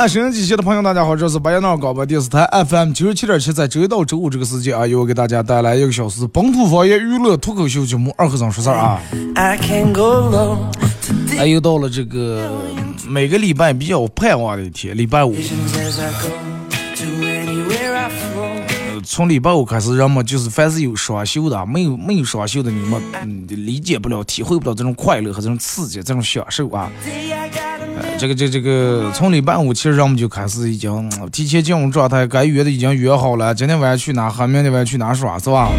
好了，收音机前的朋友，大家好，这是白彦淖尔广播电视台 FM 九十七点七，在周一到周五这个时间啊，由我给大家带来一个小时本土方言娱乐脱口秀节目《二和尚说事儿》啊。哎，又到了这个每个礼拜比较盼望的一天，礼拜五。呃从礼拜五开始，人们就是凡是有双休的，没有没有双休的，你们嗯理解不了、体会不到这种快乐和这种刺激、这种享受啊。这个这这个，从礼拜五其实我们就开始已经提前进入状态，该约的已经约好了，今天晚上去哪喝，明天晚上去哪耍，是吧？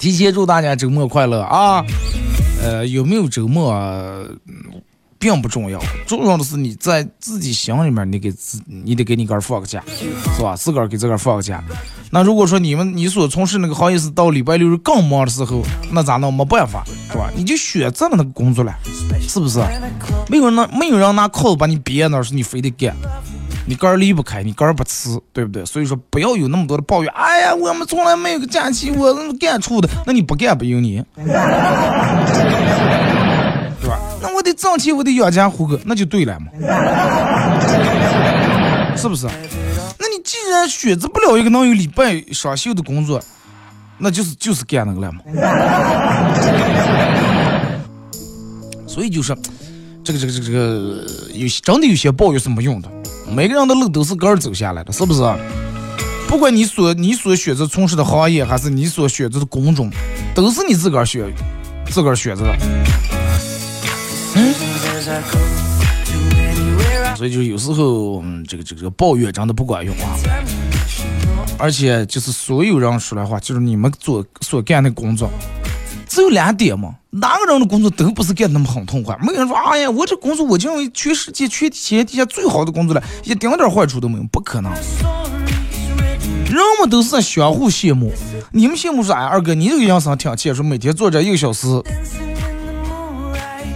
提前祝大家周末快乐啊！呃，有没有周末、并不重要，重要的是你在自己心里面，你给自你得给你个儿放个假，是吧？自个儿给自个儿放个假。那如果说你们你所从事那个行业是到礼拜六日更忙的时候，那咋弄？没办法，是吧？你就选择了那个工作了，是不是？没有人拿没有人拿铐子把你憋那儿，是你非得干。你个儿离不开，你个儿不吃，对不对？所以说不要有那么多的抱怨。哎呀，我们从来没有个假期，我干出的，那你不干不用你，对吧？那我得挣钱，我得养家糊口，那就对了嘛，是不是？既然选择不了一个能有礼拜双休的工作，那就是就是干那个了嘛。所以就是这个这个这个这个有些真的有些抱怨是没用的，每个人的路都是个儿走下来的，是不是？不管你所你所选择从事的行业，还是你所选择的工种，都是你自个儿选自个儿选择的。嗯，所以就是有时候，嗯，这个这个抱怨真的不管用啊。而且就是所有人说的话，就是你们做所干的工作，只有两点嘛。哪个人的工作都不是干那么很痛快。没有人说，哎呀，我这工作我就认为全世界全天底下最好的工作了，一丁点坏处都没有，不可能。人们都是相互羡慕，你们羡慕说，哎，二哥你这个养生挺钱，说每天坐这一个小时，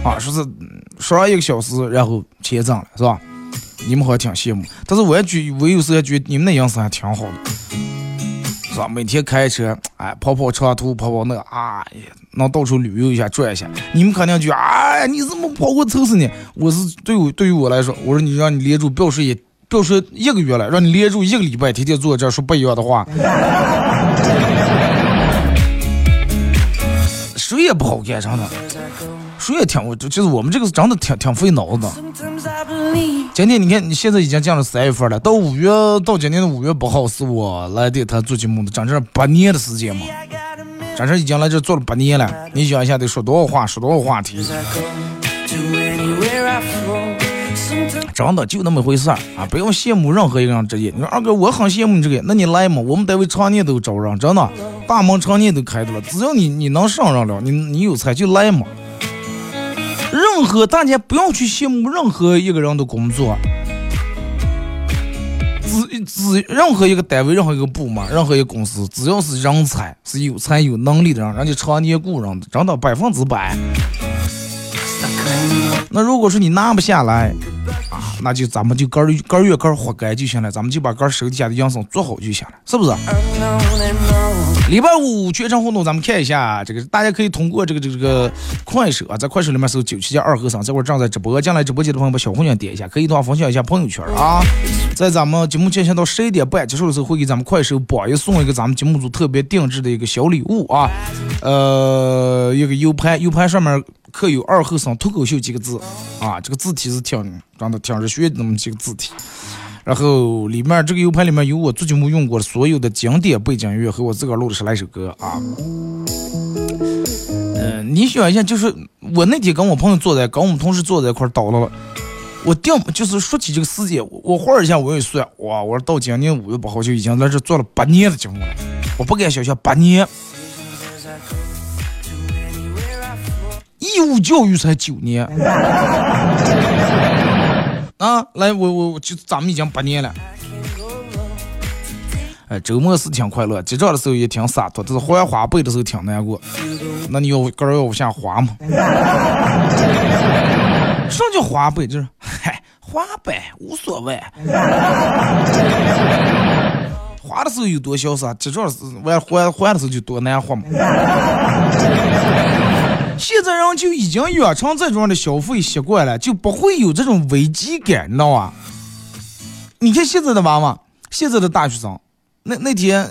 啊，说是说上一个小时，然后钱挣了，是吧？你们好像挺羡慕，但是我也觉，我有时候觉得你们那样子还挺好的，是吧？每天开车，哎，跑跑长途，跑跑那个，哎呀，能到处旅游一下，转一下。你们肯定觉得，哎，你怎么跑过凑死呢？我是对我对于我来说，我说你让你连住，不要说一，不要说一个月了，让你连住一个礼拜，天天坐这说不一样的话，谁也不好干，真的。谁也挺我，就是我们这个真的挺挺费脑子的。今天你看，你现在已经进了三月份了，到五月到今年的五月八号是我来电台做节目的整整八年的时间嘛，整整已经来这做了八年了。你想一下，得说多少话，说多少话题，真的就那么回事儿啊！不要羡慕任何一个人职业。你说二哥，我很羡慕你这个，那你来嘛，我们单位常年都招人，真的，大门常年都开着了，只要你你能上上了，你你有才就来嘛。任何大家不要去羡慕任何一个人的工作，只只任何一个单位、任何一个部门、任何一个公司，只要是人才是有才有能力的人，人家常年雇人，真的百分之百。那如果说你拿不下来啊，那就咱们就个儿个儿月个儿活该就行了，咱们就把个儿手底下的养生做好就行了，是不是？礼拜五全程互动，咱们看一下这个，大家可以通过这个这个这个快手啊，在快手里面搜九七加二和尚，这会儿正在直播，进来直播间的朋友把小红心点一下，可以的话分享一下朋友圈啊。在咱们节目进行到十一点半结束的时候，会给咱们快手榜一送一个咱们节目组特别定制的一个小礼物啊，呃，一个 U 盘，U 盘上面刻有“二后生脱口秀”几个字啊，这个字体是挺长得挺热血的那么几个字体。然后里面这个 U 盘里面有我最近没用过的所有的经典背景音乐和我自个儿录的十来首歌啊。嗯，你想一下，就是我那天跟我朋友坐在，跟我们同事坐在一块儿叨了。我定就是说起这个时间，我忽然一下我一算，哇，我说到今年五月八号就已经在这做了八年的节目了，我不敢想象八年。义务教育才九年，啊，来，我我我就咱们已经八年了。哎，周末是挺快乐，结账的时候也挺洒脱，但是还花呗的时候挺难过。那你要个人要往下花吗？什么叫花呗？就是嗨，花呗无所谓。花的时候有多潇洒，结账是完还还的时候就多难活嘛。现在人就已经养成这种的消费习惯了，就不会有这种危机感，你知道吧？你看现在的娃娃，现在的大学生，那那天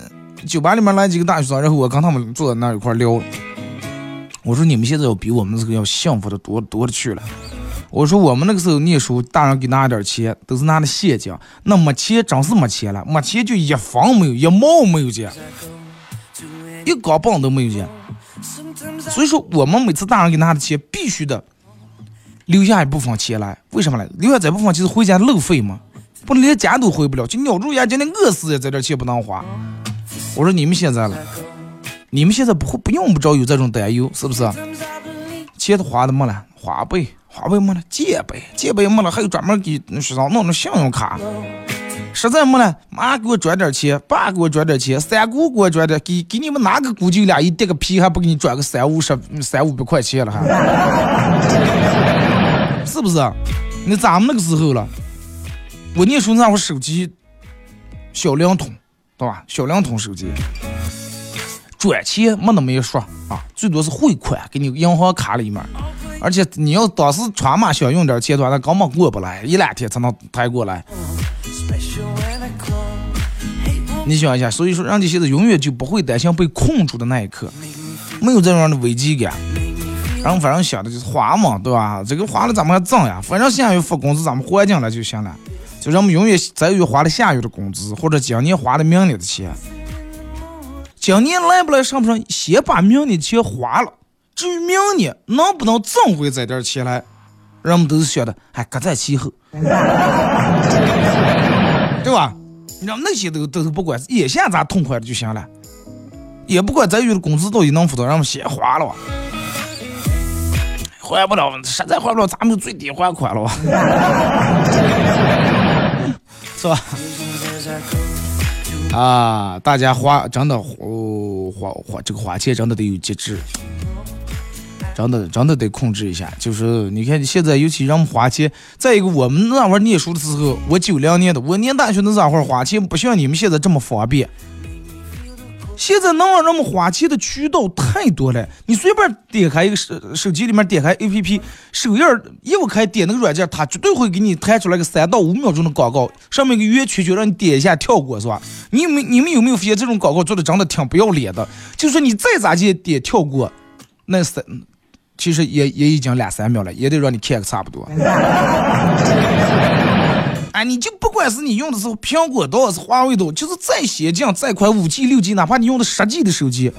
酒吧里面来几个大学生，然后我跟他们坐在那一块聊，我说你们现在要比我们这个要幸福的多多的去了。我说我们那个时候念书，大人给拿点钱，都是拿的现金，那没钱真是没钱了，没钱就一分没有，一毛没有钱，一钢镚都没有钱。所以说，我们每次大人给拿的钱，必须的留下一部分钱来。为什么呢？留下这部分就是回家路费嘛，不能连家都回不了，就咬住牙今天饿死也在这钱不能花。我说你们现在了，你们现在不会不用不着有这种担忧，是不是？钱都花的没了，花呗花呗没了，借呗借呗没了，还有专门给学生弄的信用卡。实在没了，妈给我转点钱，爸给我转点钱，三姑给我转点，给给你们哪个姑舅俩一叠个皮还不给你转个三五十、三五百块钱了还？是不是？那咱们那个时候了，我念书那会儿手机小灵通，对吧？小灵通手机，转钱没那么一说啊，最多是汇款给你银行卡里面，而且你要当时穿嘛想用点钱的话，那根本过不来，一两天才能抬过来。你想一下，所以说，人家现在永远就不会担心被困住的那一刻，没有这样的危机感。然后反正想的就是花嘛，对吧？这个花了咱们还挣呀，反正下月发工资咱们还进来就行了。就让我们永远在于花了下月的工资，或者今年花了明年的钱。今年来不来上不上，先把明年的钱花了。至于明年能不能挣回这点钱来，人们都是想的，还搁在其后，对吧？你知道那些都都是不管，眼下咱痛快的就行了，也不管咱月的工资到底能付多少，让我们先花了吧，还不了，实在还不了，咱们就最低还款了吧，是吧？啊，大家花真的花花花这个花钱真的得有节制。真的，真的得控制一下。就是你看，现在尤其人们花钱，再一个，我们那会儿念书的时候，我九零年的，我念大学那会儿花钱不像你们现在这么方便。现在能让人们花钱的渠道太多了，你随便点开一个手手机里面点开 APP，首页一开点那个软件，它绝对会给你弹出来个三到五秒钟的广告，上面一个圆圈圈让你点一下跳过，是吧？你们你们有没有发现这种广告做的真的挺不要脸的？就说你再咋地点跳过，那是。其实也也已经两三秒了，也得让你看个差不多。哎，你就不管是你用的是苹果多，是华为多，就是再先进再快五 G 六 G，哪怕你用的十 G 的手机，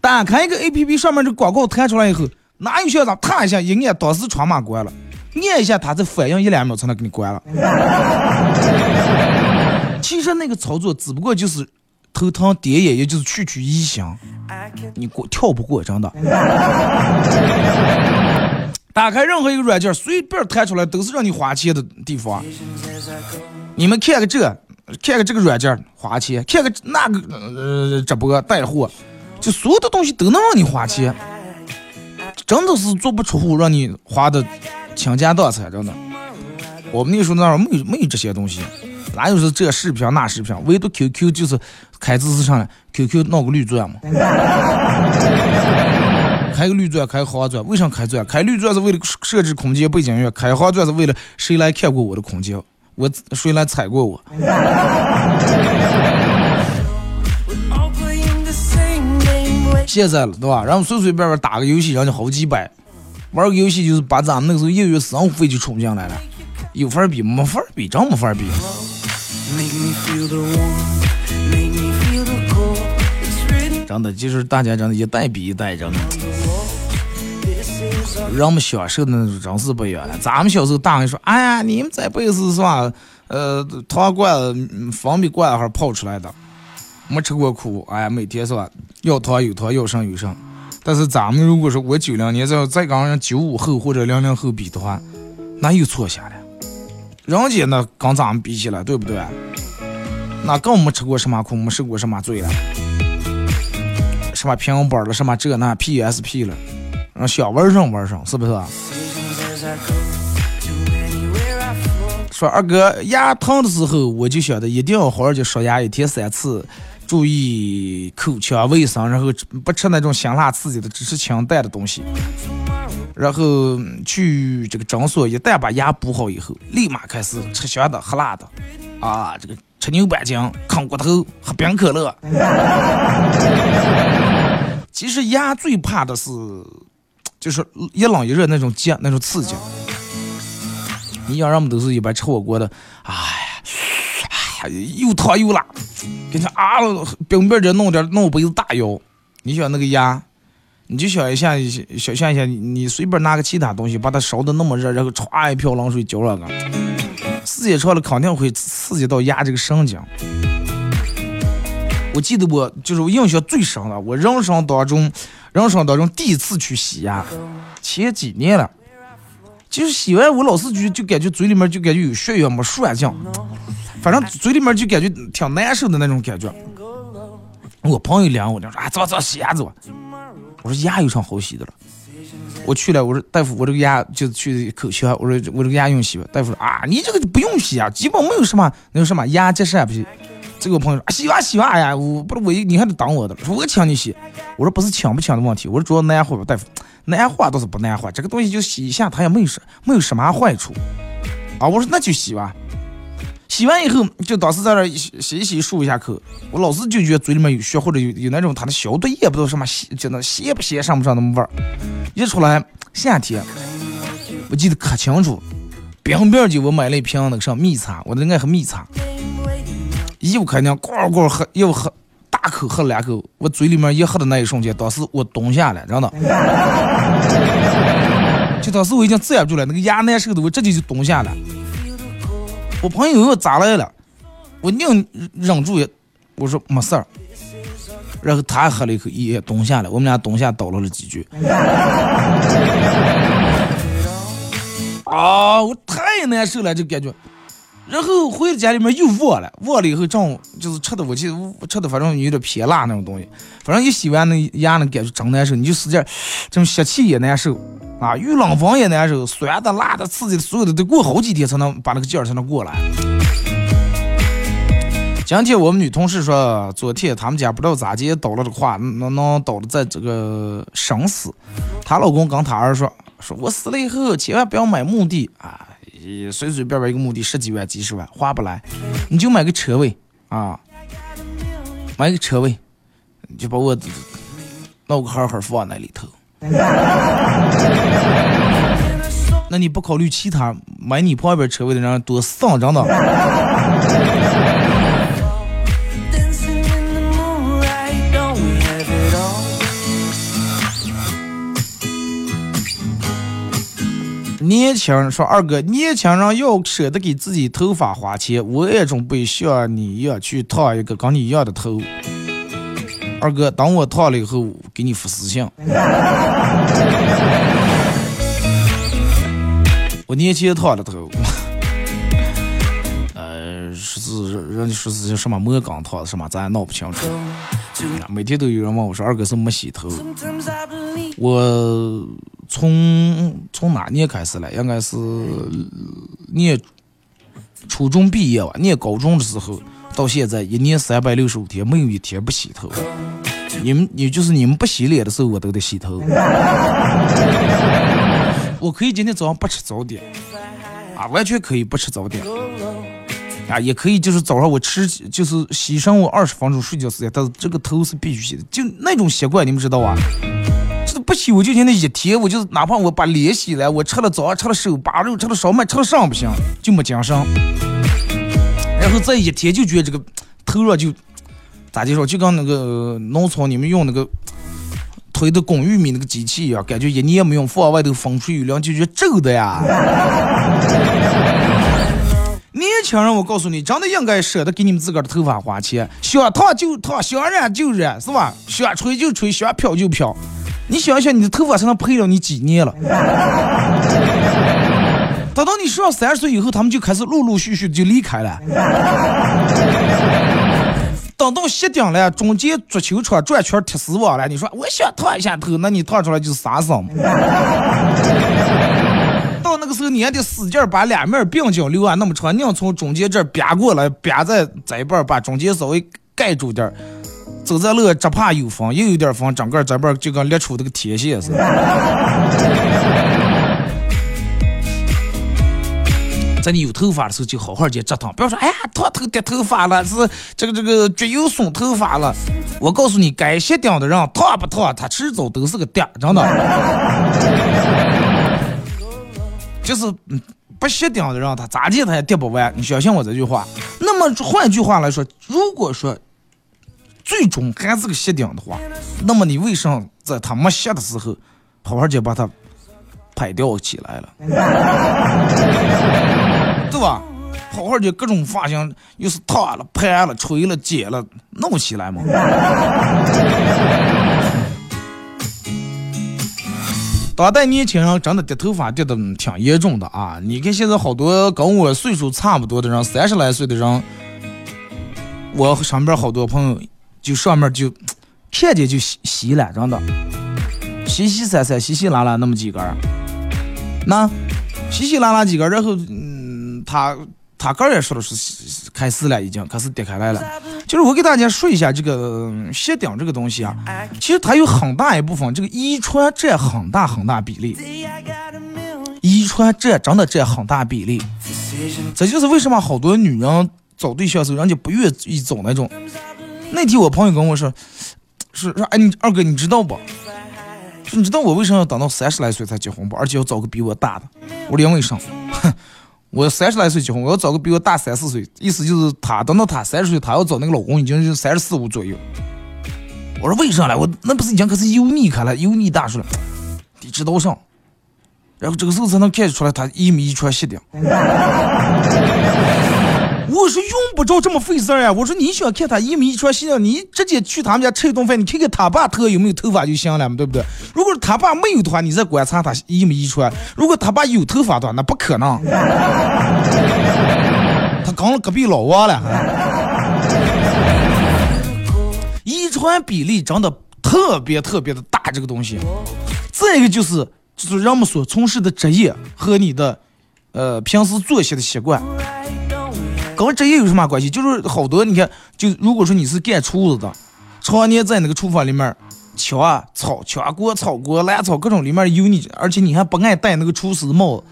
打开一个 APP 上面这广告弹出来以后，哪有校长踏一下一按，当时窗码关了，按一下它再反应一两秒才能给你关了。其实那个操作只不过就是。头疼点眼，也就是区区一响，你过跳不过，真的。打开任何一个软件，随便弹出来都是让你花钱的地方。你们看个这，看个这个软件花钱，看个那个呃直播带货，就所有的东西都能让你花钱，真的是足不出户让你花的倾家荡产，真的。我们那时候那儿没有没有这些东西。哪有是这视频那视频，唯独 QQ 就是开支是上了，QQ 闹个绿钻嘛，开个绿钻，开个黄钻，为啥开钻？开绿钻是为了设置空间背景音乐，开黄钻是为了谁来看过我的空间，我谁来踩过我。现在了，对吧？然后随随便便打个游戏，人家好几百，玩个游戏就是把咱们那个时候业余生活费就充进来了。有法比没法比，真没法比。真的就是大家真的，一代比一代，真。人们享受的那种真是不一样了。咱们小时候，大人说：“哎呀，你们这辈子是吧？呃，糖罐子、方便罐还泡出来的，没吃过苦。哎呀，每天是吧？要糖有糖，要剩有剩。但是咱们如果说我九零年再再跟人九五后或者零零后比的话，那又错下。人家那跟咱们比起来，对不对？那更没吃过什么苦，没受过什么罪了。什么平板了，什么这那 PSP 了。”想玩上玩上，是不是？说二哥牙疼的时候，我就晓得一定要好好去刷牙，一天三次，注意口腔卫生，然后不吃那种辛辣刺激的，只吃清淡的东西。然后去这个诊所，一旦把牙补好以后，立马开始吃香的喝辣的，啊，这个吃牛板筋、啃骨头、喝冰可乐。其实牙最怕的是。就是一冷一热那种激那种刺激，你想人们都是一般吃火锅的，哎呀，哎呀，又烫又辣，给你啊，冰冰的弄点弄杯子大药。你想那个鸭，你就想一下，想象一下，你随便拿个其他东西把它烧的那么热，然后歘一瓢冷水浇上个，时间长了肯定会刺激到牙这个神经。我记得我就是我印象最深的，我人生当中。人生当中第一次去洗牙，前几年了，就是洗完我老是就就感觉嘴里面就感觉有血液没顺进，反正嘴里面就感觉挺难受的那种感觉。我朋友领我，他说啊走走洗牙走。我说牙有啥好洗的了？我去了，我说大夫，我这个牙就去口腔，我说我这个牙用洗吧。大夫说啊你这个不用洗啊，基本没有什么那个什么牙结石不行。这个朋友说洗吧洗吧，哎呀，我不是我，你还得等我的。说我请你洗，我说不是请不请的问题，我说主要难化吧，大夫，难化倒是不难化，这个东西就洗一下，它也没有什没有什么坏处啊。我说那就洗吧，洗完以后就当时在那洗洗洗漱一下口，我老是就觉得嘴里面有血或者有有那种它的消毒液不知道什么洗，就那咸不咸上不上那么味儿，一出来夏天，我记得可清楚，冰冰就我买了一瓶那个什么蜜茶，我的爱喝蜜茶。一开娘咣咣喝，又喝大口喝两口，我嘴里面一喝的那一瞬间，当时我蹲下了，真的，就当时我已经止不住了，那个牙难受的，我直接就蹲下了。我朋友又咋来了？我宁忍住，我说没事儿。然后他喝了一口，也蹲下了，我们俩蹲下叨唠了几句。啊，我太难受了，这感觉。然后回到家里面又忘了，忘了以后正就是吃的，我记得吃的反正有点偏辣那种东西，反正一洗完那牙那感觉真难受，你就使劲，这种吸气也难受啊，遇冷风也难受，酸的、辣的、刺激的，所有的得过好几天才能把那个劲儿才能过来。今天我们女同事说，昨天他们家不知道咋接倒了的话，能能倒的在这个生死，她老公跟她儿说，说我死了以后千万不要买墓地啊。随随便便一个墓地十几万几十万花不来，你就买个车位啊，买个车位，你就把我弄个好好放那里头。那你不考虑其他买你旁边车位的人多丧着呢？年轻人说：“二哥，年轻人要舍得给自己头发花钱，我也准备像你一样去烫一个跟你一样的头。二哥，等我烫了以后，给你发私信。我年前烫的头，呃，是是人家说是什么磨钢烫什么，咱也闹不清楚。每天都有人问我说，二哥是没洗头？我。”从从哪年开始了？应该是念初中毕业吧，念高中的时候到现在，一年三百六十五天，没有一天不洗头。你们，也就是你们不洗脸的时候，我都得洗头。我可以今天早上不吃早点，啊，完全可以不吃早点，啊，也可以就是早上我吃，就是牺牲我二十分钟睡觉时间，但是这个头是必须洗的，就那种习惯，你们知道啊？不洗我就天那一天，我就哪怕我把脸洗了，我吃了早上吃了手扒肉，吃了烧麦，吃了上不行，就没精神。然后这一天就觉得这个头上就咋介绍，就跟那个农村你们用那个推的滚玉米那个机器一样，感觉一年没用，放外头风吹雨凉就觉得皱的呀。年轻人，我告诉你，真的应该舍得给你们自个儿的头发花钱，想烫就烫，想染就染，是吧？想吹就吹，想漂就漂。你想想，你的头发才能陪了你几年了？等到你上三十岁以后，他们就开始陆陆续续就离开了。等到熄顶了，中间足球场转圈踢死我了。你说我想烫一下头，那你烫出来就是啥声？到那个时候，你还得使劲把两面并紧留啊那么长，你要从中间这儿别过来，别在这一半，把中间稍微盖住点儿。走在路，只怕有风，又有点风，整个这边就跟裂出这个铁线似的。在你有头发的时候，就好好去折腾，不要说哎呀烫头掉头发了，是这个这个脚又松头发了。我告诉你，该卸顶的人烫不烫，他迟早都是个掉，真的。就是不卸顶的人，他咋地他也掉不完。你相信我这句话。那么换句话来说，如果说最终还是个鞋顶的话，那么你为什么在他没卸的时候，好好就把它拍掉起来了？对吧？好好的各种发型，又是烫了、盘了、吹了、剪了，弄起来嘛。当代年轻人真的掉头发掉的挺严重的啊！你看现在好多跟我岁数差不多的人，三十来岁的人，我身边好多朋友就上面就看见就稀稀了，真的，稀稀散散、稀稀拉拉那么几根儿，那稀稀拉拉几根儿，然后嗯。他他个人也说的是开始了，已经开始跌开来了。就是我给大家说一下这个鞋顶这个东西啊，其实它有很大一部分这个遗传占很大很大比例，遗传占真的占很大比例。这就是为什么好多女人找对象时候人家不愿意找那种。那天我朋友跟我说，是说哎你二哥你知道不？你知道我为什么要等到三十来岁才结婚不？而且要找个比我大的？我连为啥？哼。我三十来岁结婚，我要找个比我大三四岁，意思就是他等到他三十岁，他要找那个老公已经是三十四五左右。我说为啥呢？我那不是已经开始油腻开了，油腻大叔了，你知道上，然后这个时候才能看出来他一米一穿鞋顶。我说用不着这么费事儿呀！我说你想看他一米一穿鞋你直接去他们家吃一顿饭，你看看他爸头有没有头发就行了，对不对？如果他爸没有的话，你再观察他一米一穿；如果他爸有头发的话，那不可能。他刚了隔壁老王了，遗传比例真的特别特别的大，这个东西。再一个就是就是人们所从事的职业和你的呃平时作息的习惯。跟职业有什么关系？就是好多，你看，就如果说你是干厨子的，常年在那个厨房里面敲炒、敲锅、炒锅、烂炒各种里面油腻，而且你还不爱戴那个厨师帽，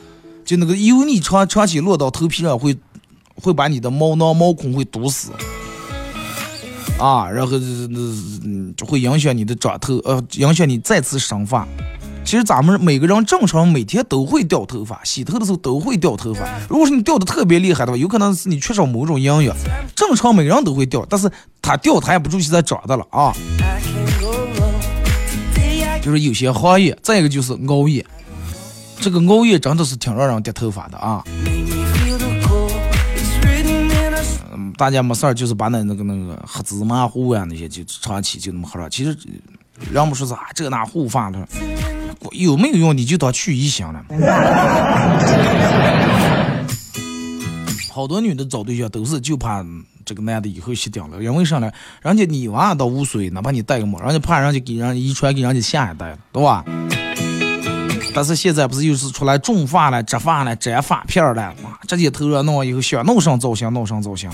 就那个油腻长长期落到头皮上，会会把你的毛囊、毛孔会堵死啊，然后那就会影响你的长头，呃，影响你再次生发。其实咱们每个人正常每天都会掉头发，洗头的时候都会掉头发。如果是你掉的特别厉害的话，有可能是你缺少某种营养。正常每个人都会掉，但是他掉他也不注意在长的了啊。就是有些行业，再一个就是熬夜，这个熬夜真的是挺让人掉头发的啊。嗯，大家没事儿就是把那那个那个黑芝麻糊呀那些就长期就那么喝上，其实人不说啥这那护发的。有没有用？你就当去一行了。好多女的找对象都是就怕这个男的以后吸顶了，因为啥呢？人家你娃倒无所谓，哪怕你戴个帽，人家怕人家给人遗传给人家下一代了，对吧？但是现在不是又是出来种发了、植发了、摘发片了，哇，直接头上弄完以后想弄上造型，弄上造型。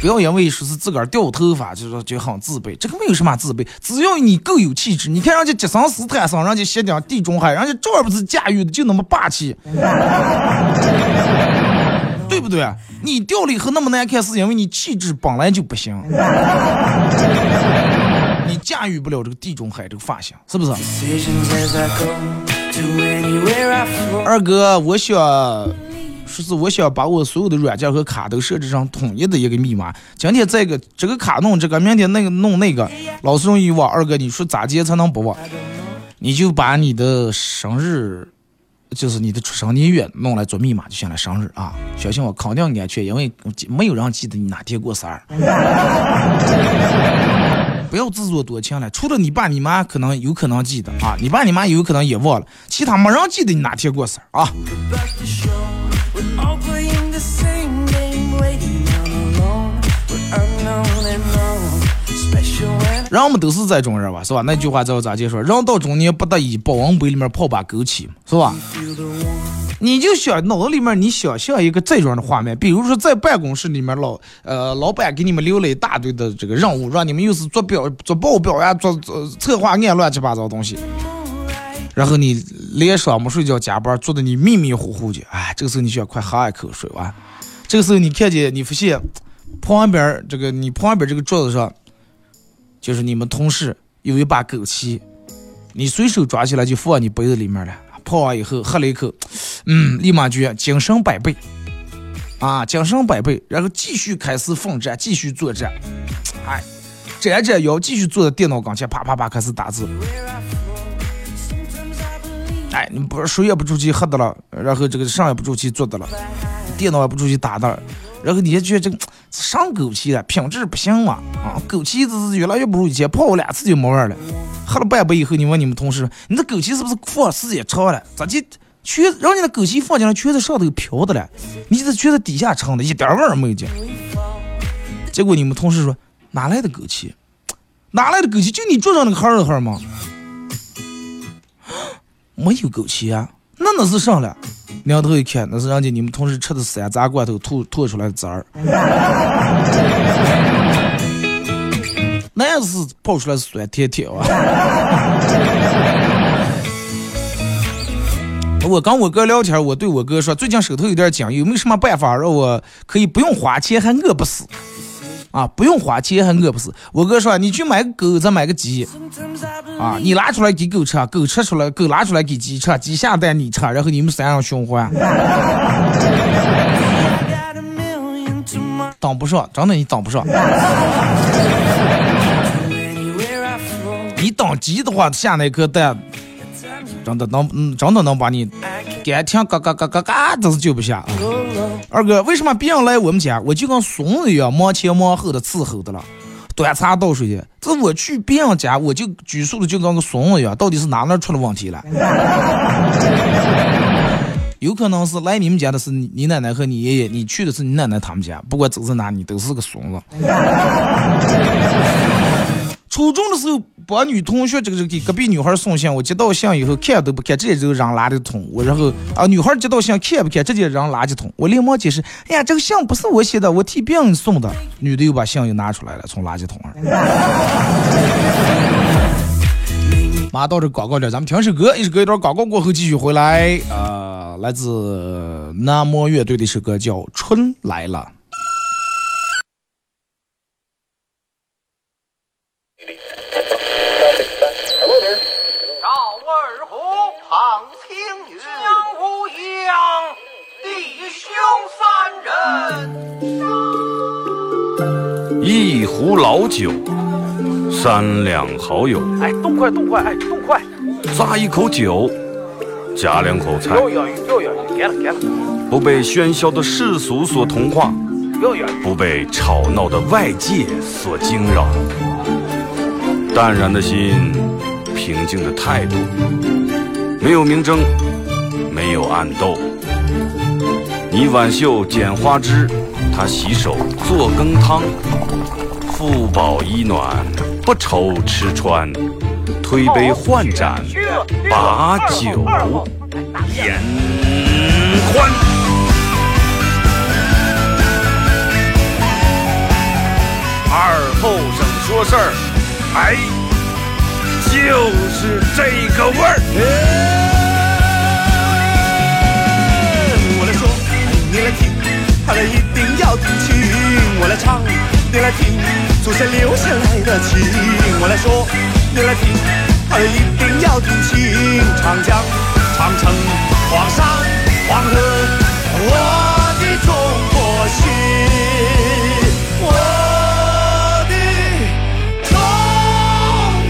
不要因为说是自个儿掉头发，就说就很自卑。这个没有什么自卑，只要你够有气质。你看人家杰森斯坦森，人家写点地中海，人家照样不是驾驭的就那么霸气，对不对？你掉了以后那么难看，是因为你气质本来就不行。你驾驭不了这个地中海这个发型，是不是？二哥，我想说是我想把我所有的软件和卡都设置成统一的一个密码。今天这个这个卡弄这个，明天那个弄那个，老是容易忘。二哥，你说咋接才能不忘？你就把你的生日。就是你的出生年月弄来做密码就行了，生日啊，相信我肯定安全，因为没有人记得你哪天过生日。不要自作多情了，除了你爸你妈可能有可能记得啊，你爸你妈有可能也忘了，其他没人记得你哪天过生日啊。人们都是这种人吧，是吧？那句话知道咋解说？人到中年不得已，保温杯里面泡把枸杞，是吧？你就想脑子里面，你想象一个这样的画面，比如说在办公室里面，老呃老板给你们留了一大堆的这个任务，让你们又是做表、做报表呀，做做策划案乱七八糟东西，然后你连上没睡觉加班，做的你迷迷糊糊的，哎，这个时候你想快喝一口水哇！这个时候你看见你发现旁边这个你旁边这个桌子上。就是你们同事有一把枸杞，你随手抓起来就放你杯子里面了。泡完以后喝了一口，嗯，立马觉精神百倍，啊，精神百倍。然后继续开始奋战，继续作战，哎，站站腰，继续坐在电脑跟前，啪啪啪开始打字。哎，你不是水也不出去喝的了，然后这个上也不出去做的了，电脑也不出去打的。然后你就觉得这个上枸杞了，品质不行嘛？啊，枸杞子是越来越不如以前，泡两次就没味儿了。喝了半杯以后，你问你们同事，你这枸杞是不是放时间长了？咋就全人家的枸杞放进来，全在上头飘的了？你这全在底下盛的，一点味儿没有见。结果你们同事说，哪来的枸杞？哪来的枸杞？就你桌上那个盒儿盒吗？没有枸杞啊，那那是啥了？两头一看，那是人家你们同事吃的山楂罐头吐吐出来的汁儿，那也是泡出来是酸甜甜啊！我跟我哥聊天，我对我哥说，最近手头有点紧，有没有什么办法让我可以不用花钱还饿不死？啊，不用花钱还饿不死。我哥说，你去买个狗，再买个鸡。啊，你拿出来给狗吃，狗吃出来，狗拿出来给鸡吃，鸡下蛋你吃，然后你们三人循环。当不上，真的你当不上。你当鸡的话，下那颗蛋，真的能，真的能把你干听嘎嘎嘎嘎嘎，都是救不下。二哥，为什么别人来我们家，我就跟孙子一样，忙前忙后的伺候的了？端茶倒水的，这我去别人家，我就拘束的就跟个孙子一样，到底是哪哪出了问题了？有可能是来你们家的是你奶奶和你爷爷，你去的是你奶奶他们家，不管走是哪，你都是个孙子。初中的时候，把女同学这个这个给隔壁女孩送信，我接到信以后看都不看，直接就扔垃圾桶。我然后啊，女孩接到信看不看，直接扔垃圾桶。我连忙解释，哎呀，这个信不是我写的，我替别人送的。女的又把信又拿出来了，从垃圾桶上。马上到这广告点，咱们听首歌，一首歌一段广告过后继续回来。呃，来自南摩乐队的一首歌叫《春来了》。一壶老酒，三两好友。哎，动快动快，哎，动快！咂一口酒，夹两口菜。不被喧嚣的世俗所同化，不被吵闹的外界所惊扰。淡然的心，平静的态度，没有明争，没有暗斗。你挽袖剪花枝，他洗手做羹汤。腹饱衣暖，不愁吃穿，推杯换盏，把酒言欢。二后生说事儿，哎，就是这个味儿。我来说，你来听，他来一定要听清。我来唱。你来听，祖先留下来的情，我来说，你来听，儿一定要听清。长江、长城、黄山、黄河，我的中国心，我的中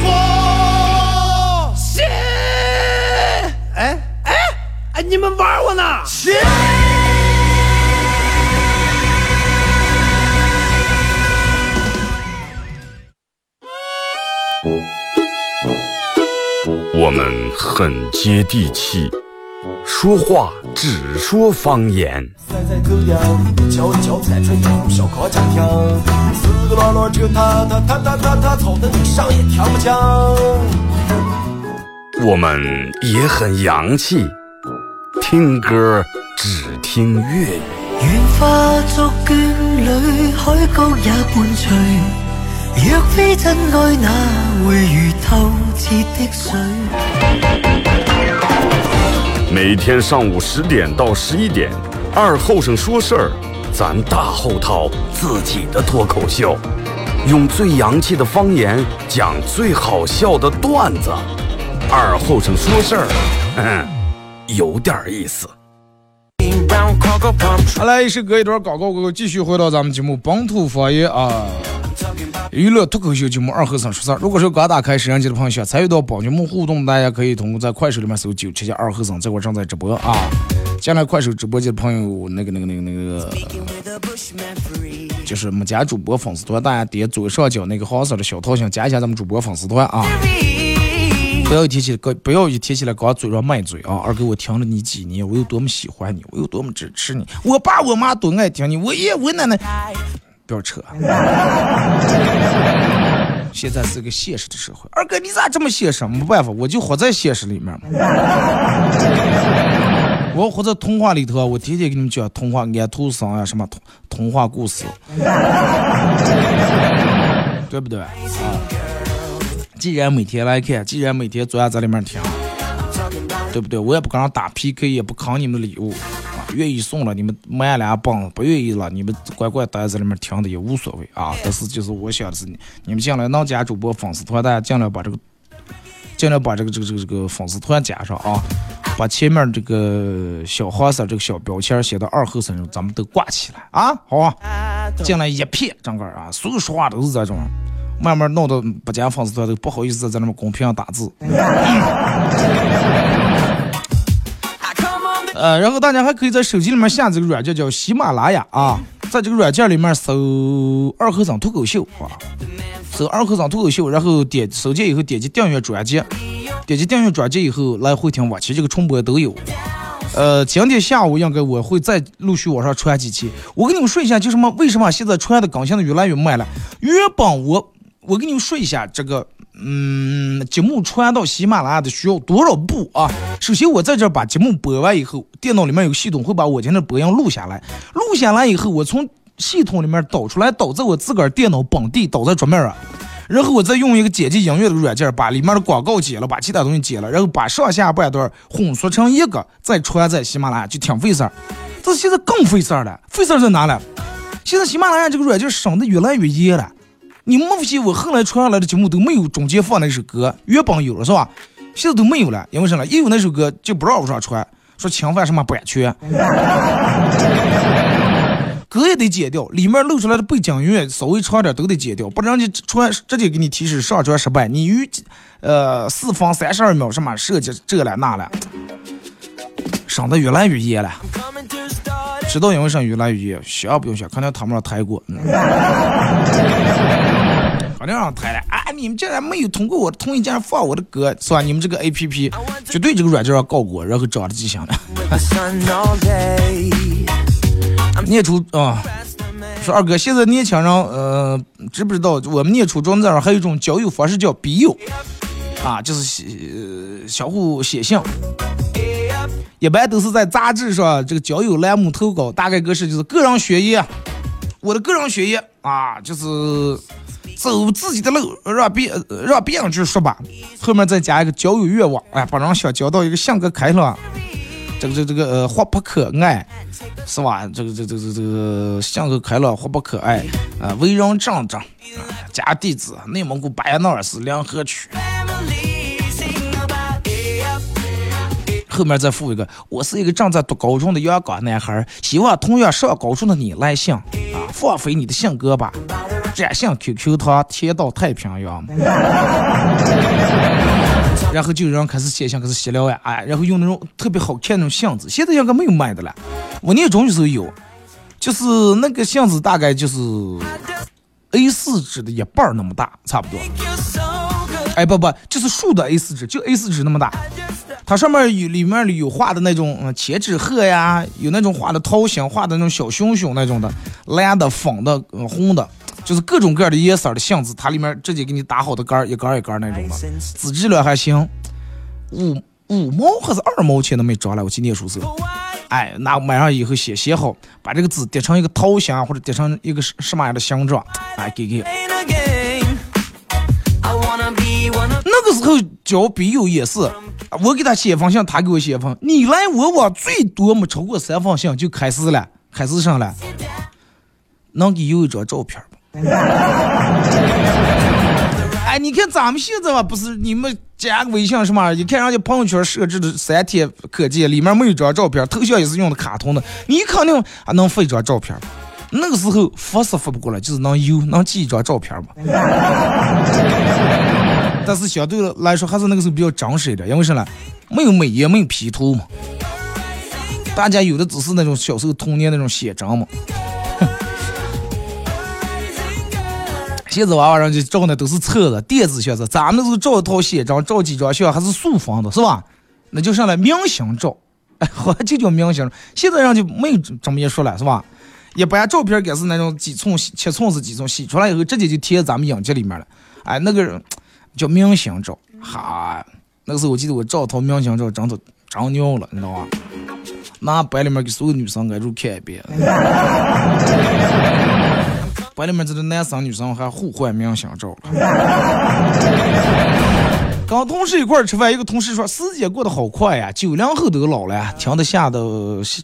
国心。哎哎哎，你们玩我呢？心。我们很接地气，说话只说方言。我们也很洋气，听歌只听粤语。愿化作眷侣，海角也伴随。若非真爱，哪会如透彻的水？每天上午十点到十一点，二后生说事儿，咱大后套自己的脱口秀，用最洋气的方言讲最好笑的段子。二后生说事儿，嗯，有点意思。好来，是隔一段广告过后，继续回到咱们节目本土方言啊。娱乐脱口秀节目二和尚说事儿。如果说刚打开摄像机的朋友，想参与到帮节目互动，大家可以通过在快手里面搜“九七七二和尚”，这会正在直播啊。进来快手直播间的朋友，那个、那个、那个、那个，就是没加主播粉丝团，大家点左上角那个黄色的小桃心，加一下咱们主播粉丝团啊。不要一提起来，不要一提起来，刚嘴上卖嘴啊！二哥，我听了你几年，我有多么喜欢你，我有多么支持你，我爸我妈都爱听你，我爷我奶奶。不要扯！现在是个现实的社会，二哥你咋这么现实？没办法，我就活在现实里面嘛。我活在童话里头，我天天给你们讲童话、安徒生啊，什么童童话故事，对不对啊？既然每天来看，既然每天坐在里面听，对不对？我也不跟人打 PK，也不扛你们的礼物。愿意送了，你们买俩棒；不愿意了，你们乖乖待在里面听的也无所谓啊。但是就是我想的是，你们进来能加主播粉丝团，大家尽量把这个，尽量把这个这个这个这个粉丝团加上啊，把前面这个小黄色这个小标签写到二后身上，咱们都挂起来啊，好吧？进来一片整个啊，所有说话都是这种，慢慢弄得不加粉丝团都不好意思在那么公屏上打字。呃，然后大家还可以在手机里面下这个软件，叫喜马拉雅啊，在这个软件里面搜“二和尚脱口秀”啊，搜“二和尚脱口秀”，然后点搜见以后点击订阅专辑，点击订阅专辑以后来回听往期这个重播都有。呃，今天下午应该我会再陆续往上传几期。我跟你们说一下，就什么为什么现在传的更新的越来越慢了？原本我我跟你们说一下这个。嗯，节目传到喜马拉雅的需要多少步啊？首先，我在这把节目播完以后，电脑里面有系统会把我今天的播音录下来。录下来以后，我从系统里面导出来，导在我自个儿电脑本地，导在桌面上。然后我再用一个剪辑音乐的软件，把里面的广告剪了，把其他东西剪了，然后把上下半段混缩成一个，再传在喜马拉雅，就挺费事儿。这现在更费事儿了，费事儿在哪了？现在喜马拉雅这个软件省的越来越严了。你莫发现我后来传下来的节目都没有中间放那首歌，原本有了是吧？现在都没有了，因为什么？一有那首歌就不让我上传，说侵犯什么版权，歌也得剪掉，里面露出来的背景音乐稍微长点都得剪掉，不然就传直接给你提示上传失败。你与呃四分三十二秒什么设计这了那了，省得越来越严了。知道因为啥越来越严？想不用学，肯定他们让抬过。肯定让抬了啊！你们竟然没有通过我的同意，竟然放我的歌，是吧？你们这个 A P P 绝对这个软件上告过，然后找了迹象的。念初啊，说二哥，现在年轻人呃，知不知道我们念初中那儿还有一种交友方式叫笔友啊，就是写相互写信，一般都是在杂志上这个交友栏目投稿，大概格式就是个人学业，我的个人学业啊，就是。走自己的路，让别让别人去说吧。后面再加一个交友愿望，哎，把人想交到一个性格开朗、这个这这个呃活泼可爱，是吧？这个这这这这个性格开朗，活泼可爱，啊，为人正直，家地址内蒙古巴彦淖尔市梁河区。后面再附一个，我是一个正在读高中的阳光男孩，希望同样上高中的你来信啊，放飞你的性格吧，展信 QQ 糖贴到太平洋。然后就有人开始写信，开始闲聊呀，哎，然后用那种特别好看那种相纸，现在应该没有卖的了。我念中学时候有，就是那个相纸大概就是 A4 纸的一半那么大，差不多。哎，不不，就是竖的 A4 纸，就 A4 纸那么大。它上面有里面有画的那种嗯千纸鹤呀，有那种画的桃心，画的那种小熊熊那种的，蓝的、粉的、红的，就是各种各样的颜色的箱子，它里面直接给你打好的杆儿，一杆儿一杆儿那种的，纸质量还行，五五毛还是二毛钱都没着了，我去念书时候，哎，那买上以后写写好，把这个纸叠成一个桃心或者叠成一个什什么样的形状，哎，给给。那个时候交笔友也是，我给他写封信，他给我写封，你来我往，最多没超过三封信就开始了，开始上了。能给有一张照片不？哎，你看咱们现在吧，不是你们加个微信什么？一看人家朋友圈设置的三天可见，里面没有张照片，头像也是用的卡通的，你肯定还能发一张照片。那个时候发是发不过来，就是能有能寄一张照片嘛。但是相对来说，还是那个时候比较真实一点，因为啥呢？没有美颜，没有 P 图嘛。大家有的只是那种小时候童年那种写真嘛。现在娃娃人就照的都是册子、电子相册，咱们那时候照一套写真，照几张相还是素风的，是吧？那就上来明星照，哎，好就叫明星。现在人就没有这么一说了，是吧？一般照片该是那种几寸、七寸是几寸，洗出来以后直接就贴咱们影集里面了。哎，那个人叫明星照，哈，那个时候我记得我照套明星照，真的真尿了，你知道吧？那班里面给所有女生挨住看一遍，班里面这个男生女生还互换明星照。跟同事一块吃饭，一个同事说：“时间过得好快呀，九零后都老了，听得吓得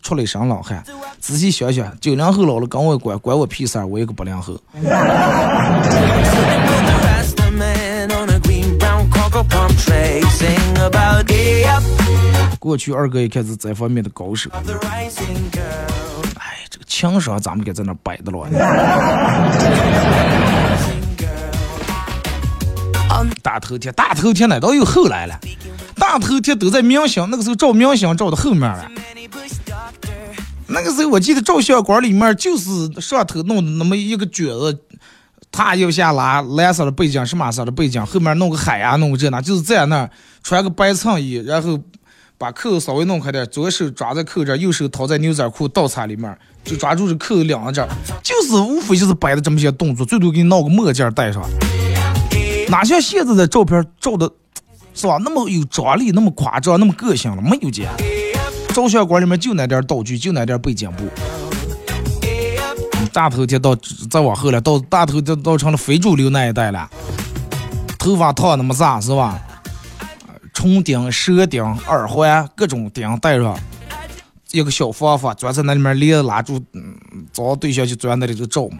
出了一身冷汗。”仔细想想，九零后老了跟我管管我屁事儿，我一个八零后。过去二哥也开始这方面的高手。哎，这个情商咱们该在那摆的了。大头贴，大头贴那倒有后来了，大头贴都在明星那个时候照明星照的后面了。那个时候我记得照相馆里面就是上头弄的那么一个卷子，他右下拉蓝色的背景，什么色的背景，后面弄个海呀，弄个这那，就是在那穿个白衬衣，然后把扣稍微弄开点，左手抓在扣这，右手掏在牛仔裤倒插里面，就抓住这扣两这，就是无非就是摆的这么些动作，最多给你闹个墨镜戴上。哪像现在的照片照的，是吧？那么有张力，那么夸张，那么个性了，没有见。照相馆里面就那点道具，就那点背景布。大头贴到再往后了，到大头贴到成了非主流那一代了。头发烫那么炸，是吧？唇钉、舌钉、耳环，各种钉戴上。一个小方法，钻在那里面链子拉住，嗯，找对象就钻那里头照嘛。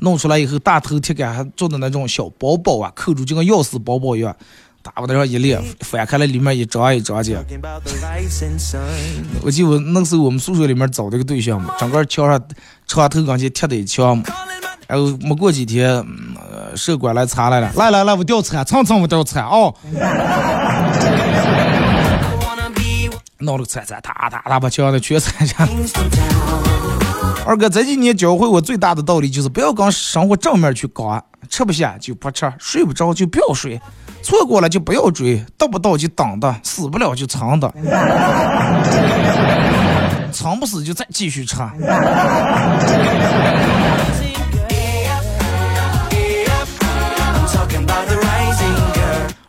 弄出来以后，大头铁杆还做的那种小包包啊，扣住就跟钥匙包包一样，大不得上一列，翻开了里面一张一张的。我记得那时候我们宿舍里面找这个对象嘛，整个墙上床头跟前贴的一墙嘛，然后没过几天，舍管来查来了，来来来，我调查，蹭蹭我调查哦。闹了个铲铲，哒哒哒把墙的全铲下。二哥，这几年教会我最大的道理就是不要跟生活正面去搞啊，吃不下就不吃，睡不着就不要睡，错过了就不要追，得不到就等的，死不了就藏的，藏不死就再继续吃。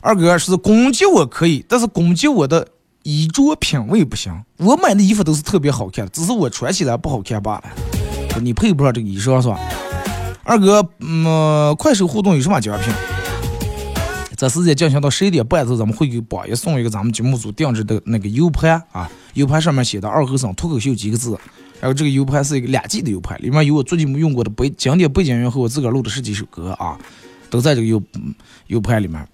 二哥是攻击我可以，但是攻击我的。衣着品味不行，我买的衣服都是特别好看的，只是我穿起来不好看罢了。你配不上这个衣裳是吧？二哥，嗯，快手互动有什么奖品？这时间进行到十一点半的时候，咱们会给榜一送一个咱们节目组定制的那个 U 盘啊，U 盘上面写的“二和尚脱口秀”几个字，然后这个 U 盘是一个两 G 的 U 盘，里面有我最近用过的背经典背景音乐和我自个儿录的十几首歌啊，都在这个 U U 盘里面。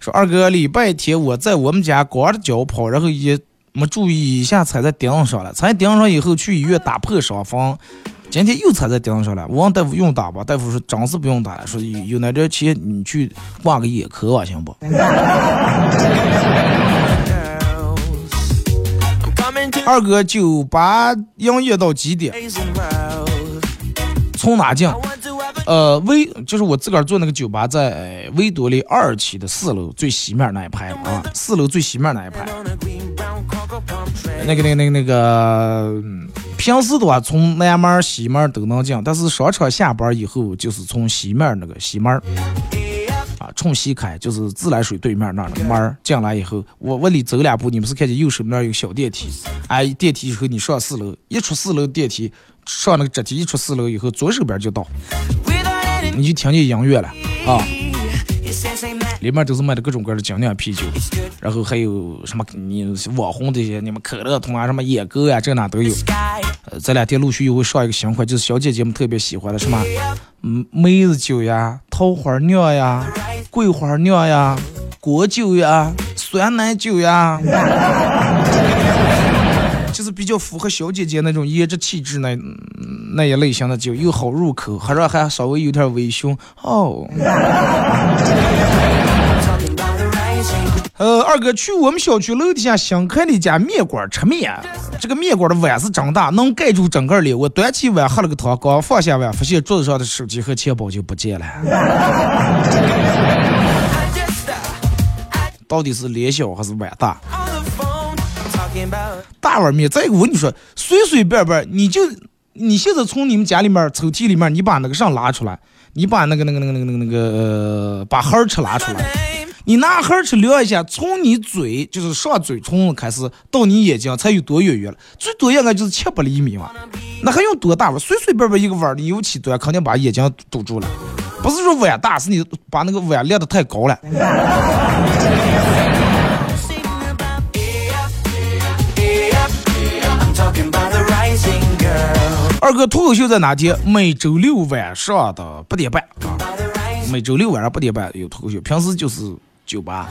说二哥，礼拜天我在我们家光着脚跑，然后也没注意一下踩在钉子上了，踩钉子上以后去医院打破伤风。今天又踩在钉子上了，我问大夫用打吧，大夫说真是不用打了，说有有那点钱你去挂个眼科吧，行不？二哥，酒吧营业到几点？从哪进？呃，维就是我自个儿做那个酒吧，在维多利二期的四楼最西面那一排啊，四楼最西面那一排。那个、那个、那个、那个，平时的话从南门、西门都能进，但是商场下班以后就是从西面那个西门啊，冲西开就是自来水对面那儿的门进来以后，我往里走两步，你不是看见右手那儿有小电梯，哎，电梯以后你上四楼，一出四楼电梯上那个直梯，一出四楼以后左手边就到。你就听见音乐了啊，里面都是卖的各种各样的精酿啤酒，然后还有什么你网红这些，你们可乐桶啊，什么野哥呀，这那都有。这两天陆续又会上一个新款，就是小姐姐们特别喜欢的什么，嗯，梅子酒呀，桃花酿呀，桂花酿呀，果酒呀，酸奶酒呀。就是比较符合小姐姐那种颜值气质那那一类型的酒，又好入口，还是还稍微有点微醺哦。呃，二哥去我们小区楼底下新开的一家面馆吃面，这个面馆的碗是真大，能盖住整个脸。我端起碗喝了个汤，刚放下碗，发现桌子上的手机和钱包就不见了。到底是脸小还是碗大？大碗面，再一个我跟你说，随随便便你就，你现在从你们家里面抽屉里面，你把那个上拉出来，你把那个那个那个那个那个呃，把盒吃拉出来，你拿盒吃量一下，从你嘴就是上嘴唇开始到你眼睛才有多远远了，最多应该就是七八厘米嘛，那还用多大碗？随随便便一个碗你油漆端肯定把眼睛堵住了，不是说碗大，是你把那个碗列的太高了。二哥脱口秀在哪天？每周六晚上的八点半啊，每周六晚上八点半有脱口秀。平时就是酒吧，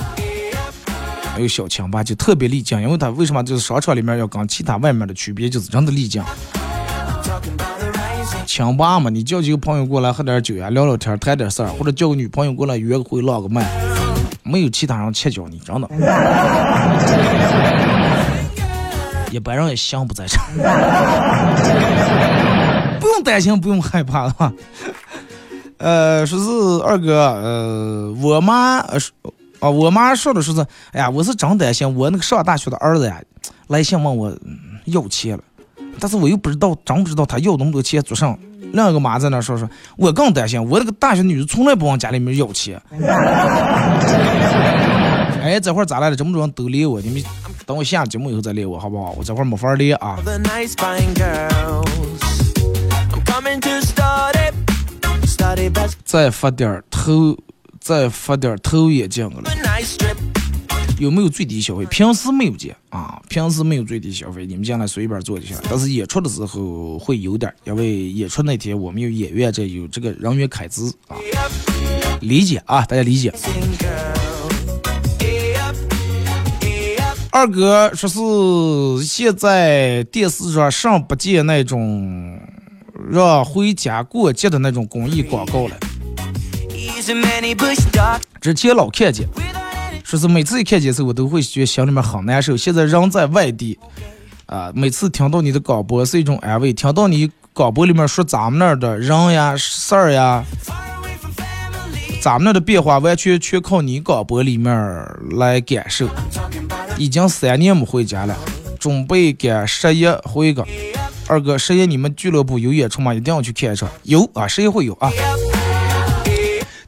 还有小清吧，就特别丽江。因为它为什么就是商场里面要跟其他外面的区别，就是真的丽江。清吧嘛，你叫几个朋友过来喝点酒呀，聊聊天，谈点事儿，或者叫个女朋友过来约个会，浪个漫，没有其他人切脚你，真的。一般人也想不在场，不用担心，不用害怕吧？呃，说是二哥，呃，我妈，呃，啊，我妈说的说是，哎呀，我是真担心我那个上大学的儿子呀，来信问我要钱了，但是我又不知道，真不知道他要那么多钱做啥。另一个妈在那说说，我更担心，我那个大学女的从来不往家里面要钱。哎，这会儿咋来了？这么多人都连我，你们等我下节目以后再连我，好不好？我这会儿没法连啊。再发点头，再发点头也进了。有没有最低消费？平时没有见啊，平时没有最低消费，你们进来随便坐就行。但是演出的时候会有点，因为演出那天我们有演员这有这个人员开支啊，理解啊，大家理解。二哥说是现在电视上上不见那种让回家过节的那种公益广告了，之前老看见，说是每次一看见时候我都会觉得心里面很难受。现在人在外地，啊，每次听到你的广播是一种安慰，听到你广播里面说咱们那儿的人呀、事儿呀。咱们那的变化完全全靠你广播里面来感受。已经三年没回家了，准备赶十一回个。二哥，十一你们俱乐部有演出吗？一定要去看一场。有啊，十一会有啊。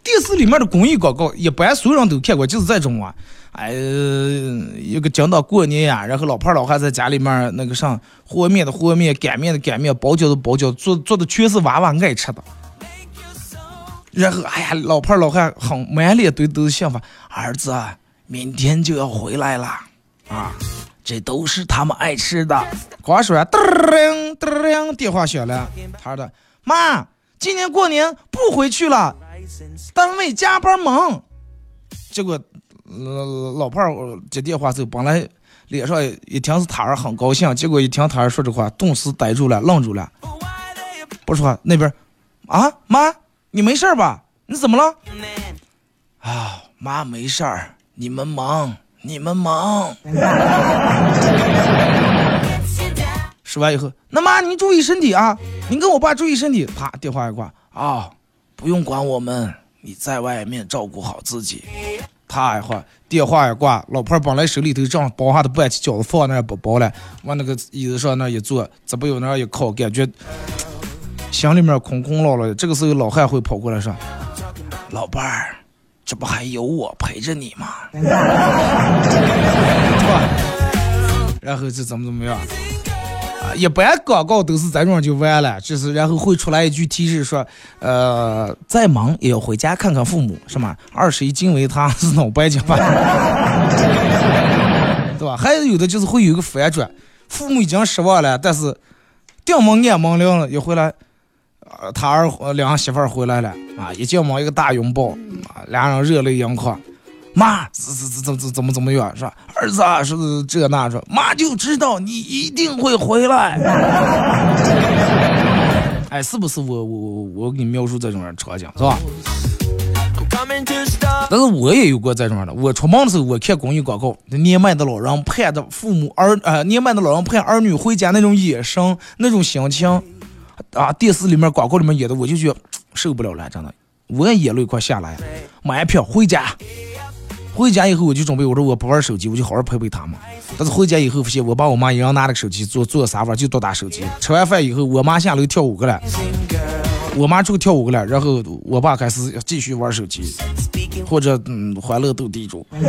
电视里面的公益广告，一般所有人都看过，就是这种啊。哎，一个讲到过年呀，然后老婆老汉在家里面那个上和面的和面，擀面的擀面，包饺的包饺，做做的全是娃娃爱吃的。然后哎呀，老婆老汉很满脸堆都是想法，儿子明天就要回来了啊，这都是他们爱吃的。刚说完，噔噔噔，电话响了，他的妈，今年过年不回去了，单位加班忙。结果老老伴儿接电话之后，本来脸上一听是他儿很高兴，结果一听他儿说这话，顿时呆住了，愣住了，不说。那边啊，妈，你没事吧？你怎么了？啊，妈没事儿，你们忙，你们忙。说完以后，那妈您注意身体啊，您跟我爸注意身体。啪，电话一挂啊，不用管我们，你在外面照顾好自己。他一会电话一挂，老婆本来手里头正包下的半起饺子放那儿不包了，往那个椅子上那一坐，这不有那一靠，感觉心里面空空落落的。这个时候老汉会跑过来说：“老伴儿，这不还有我陪着你吗？” 对吧然后这怎么怎么样？啊一般广告都是这种就完了，就是然后会出来一句提示说，呃，再忙也要回家看看父母，是吗？二十一斤为他是脑白金吧，对吧？还有有的就是会有一个反转，父母已经失望了，但是掉门眼门亮了，一回来，呃，他儿两媳妇儿回来了啊，一进门一个大拥抱，啊，俩人热泪盈眶。妈，怎怎怎怎怎么怎么样是吧？儿子啊，是这那说，妈就知道你一定会回来。哎，是不是我我我给你描述这种场景是吧？但是我也有过这种的。我出门的时候，我看公益广告，年迈的老人盼着父母儿呃，年迈的老人盼儿女回家那种眼神，那种心情啊，电视里面广告里面演的，我就觉得受不了了，真的，我眼泪快下来，买票回家。回家以后我就准备，我说我不玩手机，我就好好陪陪他们。但是回家以后发现，我爸我妈一人拿着手机，坐坐沙发就多打手机。吃完饭以后，我妈下楼跳舞去了，我妈出去跳舞去了，然后我爸开始继续玩手机，或者嗯欢乐斗地主，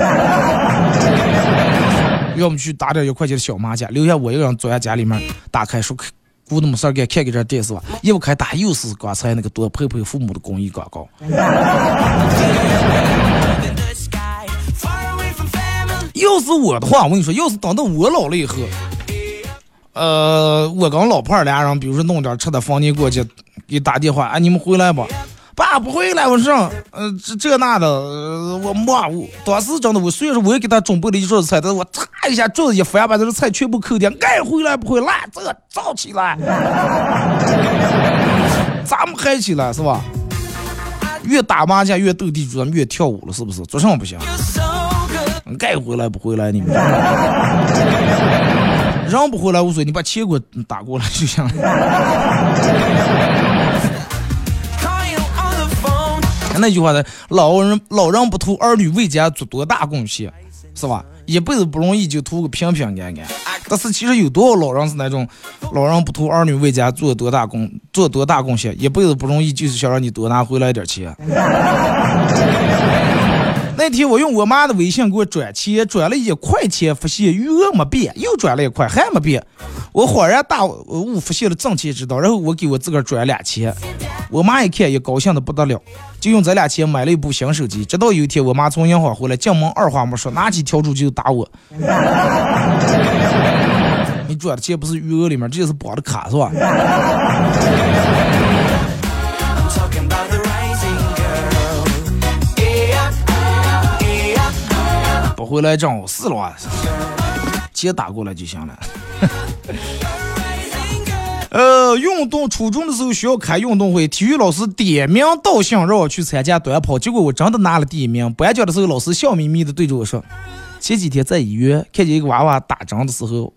要么去打点一块钱的小麻将，留下我一个人坐在家里面，打开说姑那么事儿干，看看这电视吧。一开打又是刚才那个多陪陪父母的公益广告。要是我的话，我跟你说，要是等到我老了以后，呃，我跟老伴儿俩人，比如说弄点吃的，逢年过节给打电话，哎，你们回来吧？爸不回来，我说，呃，这这那的，我骂，我当时真的，我虽然说我也给他准备了一桌子菜，但是我嚓一下桌子一翻，把这个菜全部扣掉，爱回来不回来，这造起来，咱们嗨起来是吧？越打麻将越斗地主，咱们越跳舞了，是不是？做什么不行？该回来不回来，你们让不回来无所谓，你把钱给我打过来就行了。那句话呢，老人老人不图儿女为家做多大贡献，是吧？一辈子不容易，就图个平平安安。但是其实有多少老人是那种，老人不图儿女为家做多大贡做多大贡献，一辈子不容易，就是想让你多拿回来点钱。那天我用我妈的微信给我转钱，转了一块钱，发现余额没变，又转了一块还没变。我恍然大悟，发现了挣钱之道。然后我给我自个儿转俩钱，我妈一看也高兴的不得了，就用这俩钱买了一部新手机。直到有一天我妈从银行回来，进门二话没说，拿起笤帚就打我。你转的钱不是余额里面，这就是绑的卡是吧？不回来正好四了，接打过来就行了。呃，运动初中的时候需要开运动会，体育老师点名道姓让我去参加短跑，结果我真的拿了第一名。颁奖的时候，老师笑眯眯的对着我说：“前几天在医院看见一个娃娃打针的时候，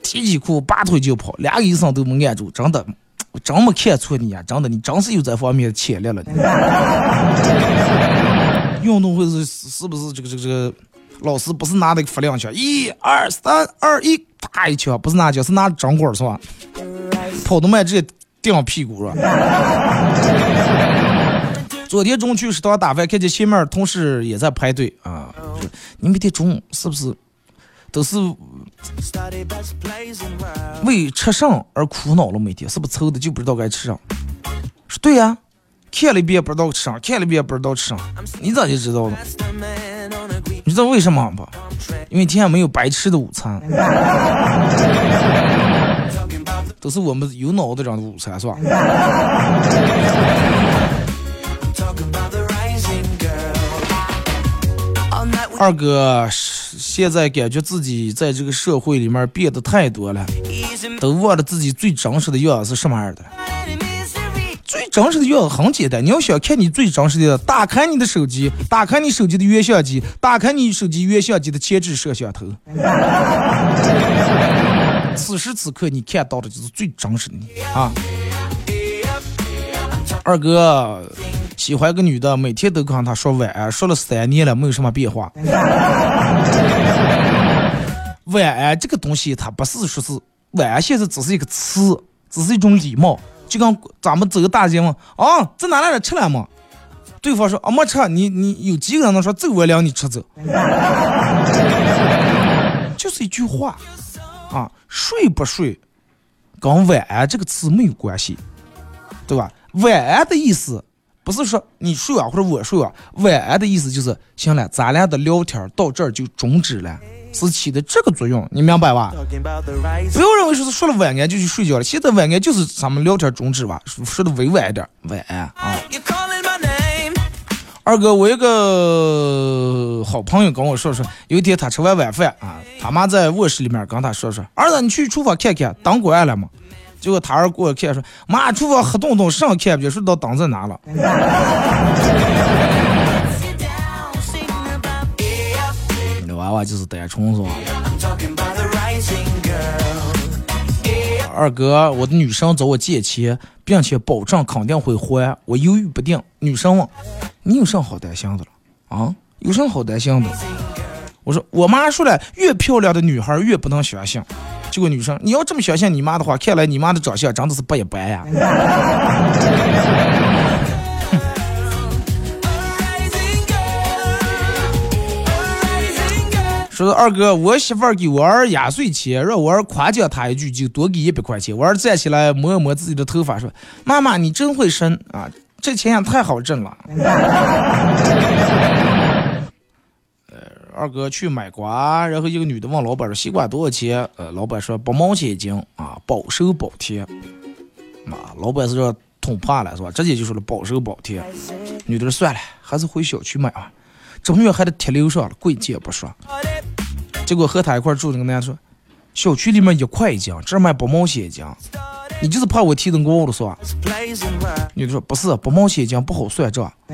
提起裤拔腿就跑，两个医生都没按住，真的，我真没看错你呀，真的，你真是有这方面的潜力了。运动会是是不是这个这个这个？”老师不是拿那个发令枪，一二三二一，啪一枪，不是拿枪，是拿针管是吧？跑得慢直接顶屁股是吧？昨天中午去食堂打饭，看见前面同事也在排队啊。你每天中午是不是都是为吃上而苦恼了？每天是不是愁的就不知道该吃啥？说对呀，看了一遍不知道吃啥，看了一遍不知道吃啥，你咋就知道了？你知道为什么不？因为天下没有白吃的午餐，都是我们有脑子长的午餐，是吧？二哥现在感觉自己在这个社会里面变得太多了，都忘了自己最真实的样子是什么样的。最真实的样子很简单，你要想看你最真实的，打开你的手机，打开你手机的原相机，打开你手机原相机的前置摄像头。此时此刻你看到的就是最真实的你啊！二哥喜欢个女的，每天都跟她说晚安，说了三年了，没有什么变化。晚安这个东西，它不是说是晚安，现在只是一个词，只是一种礼貌。就跟咱们走个大街嘛，啊，在哪来了吃了吗？对方说啊没吃，你你有几个人能说走我领你吃走？就是一句话，啊，睡不睡，跟晚安这个词没有关系，对吧？晚安的意思不是说你睡啊或者我睡啊，晚安的意思就是行了，咱俩的聊天到这儿就终止了。是起的这个作用，你明白吧？不要认为说是说了晚安就去睡觉了。现在晚安就是咱们聊天终止吧，说的委婉一点，晚安啊。二哥，我一个好朋友跟我说说，有一天他吃完晚饭啊，他妈在卧室里面跟他说说，儿子你去厨房看看灯关了吗？结果他儿过来看说，妈，厨房黑洞洞，上看不见，说到灯在哪了。就是单纯是吧？二哥，我的女生找我借钱，并且保证肯定会还，我犹豫不定。女生问：“你有啥好担心的了？啊，有啥好担心的？”我说：“我妈说了，越漂亮的女孩越不能相信。”结果女生：“你要这么相信你妈的话，看来你妈的长相真的是不一般呀。”说二哥，我媳妇儿给我儿压岁钱，让我儿夸奖她一句，就多给一百块钱。我儿站起来摸一摸自己的头发，说：“妈妈，你真会生啊，这钱也太好挣了。”呃，二哥去买瓜，然后一个女的问老板说：“西瓜多少钱？”呃，老板说：“八毛钱一斤啊，保收保贴。”啊，老板是说捅怕了是吧？直接就说了保收保贴。女的说：“算了，还是回小区买吧。”终于还得贴楼上了，贵贱不说。结果和他一块住那个男的说：“小区里面一块一斤，这卖八毛钱一斤，你就是怕我提成高了是吧？”女的说：“不是，八毛钱一斤不好算账，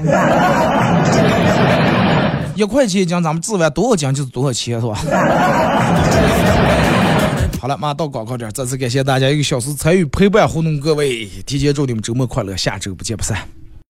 一块钱一斤，咱们治完多少斤就是多少钱是吧？” 好了，马上到广告点，再次感谢大家一个小时参与陪伴互动，各位提前祝你们周末快乐，下周不见不散。